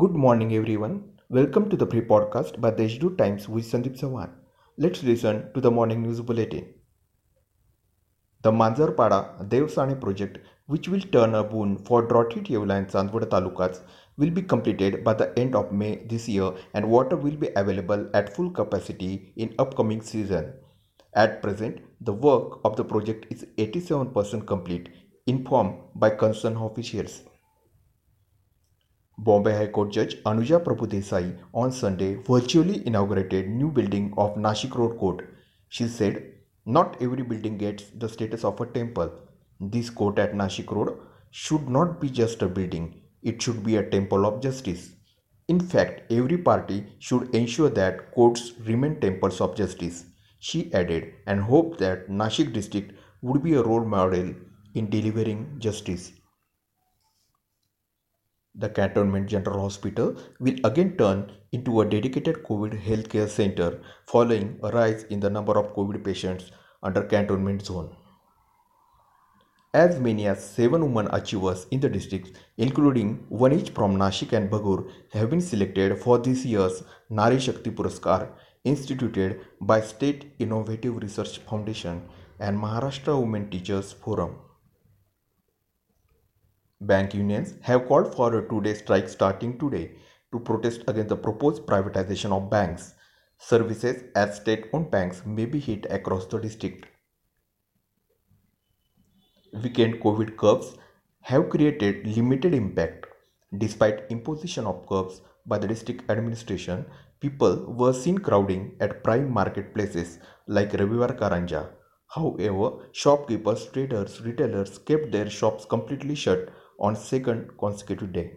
Good morning, everyone. Welcome to the pre podcast by the Times with Sandeep Sawan. Let's listen to the morning news bulletin. The Manjarpada Devsane project, which will turn a boon for drought-hit Yeola and Chandwad talukas, will be completed by the end of May this year and water will be available at full capacity in upcoming season. At present, the work of the project is 87% complete, informed by concerned officials. Bombay High Court Judge Anuja Prabhu on Sunday virtually inaugurated new building of Nashik Road Court. She said, "Not every building gets the status of a temple. This court at Nashik Road should not be just a building. It should be a temple of justice. In fact, every party should ensure that courts remain temples of justice." She added and hoped that Nashik district would be a role model in delivering justice. The Cantonment General Hospital will again turn into a dedicated COVID healthcare center following a rise in the number of COVID patients under Cantonment Zone. As many as seven women achievers in the district, including one each from Nashik and Bhagur, have been selected for this year's Nari Shakti Puraskar instituted by State Innovative Research Foundation and Maharashtra Women Teachers Forum. Bank unions have called for a two-day strike starting today to protest against the proposed privatization of banks. Services at state-owned banks may be hit across the district. Weekend COVID curbs have created limited impact. Despite imposition of curbs by the district administration, people were seen crowding at prime marketplaces like Ravivar Karanja. However, shopkeepers, traders, retailers kept their shops completely shut on second consecutive day.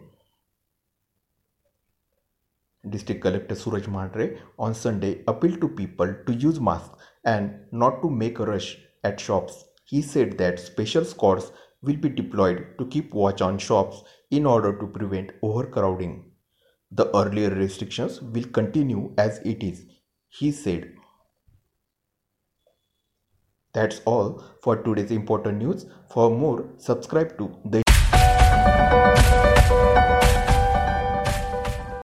District Collector Suraj Mandhare on Sunday appealed to people to use masks and not to make a rush at shops. He said that special squads will be deployed to keep watch on shops in order to prevent overcrowding. The earlier restrictions will continue as it is, he said. That's all for today's important news. For more, subscribe to the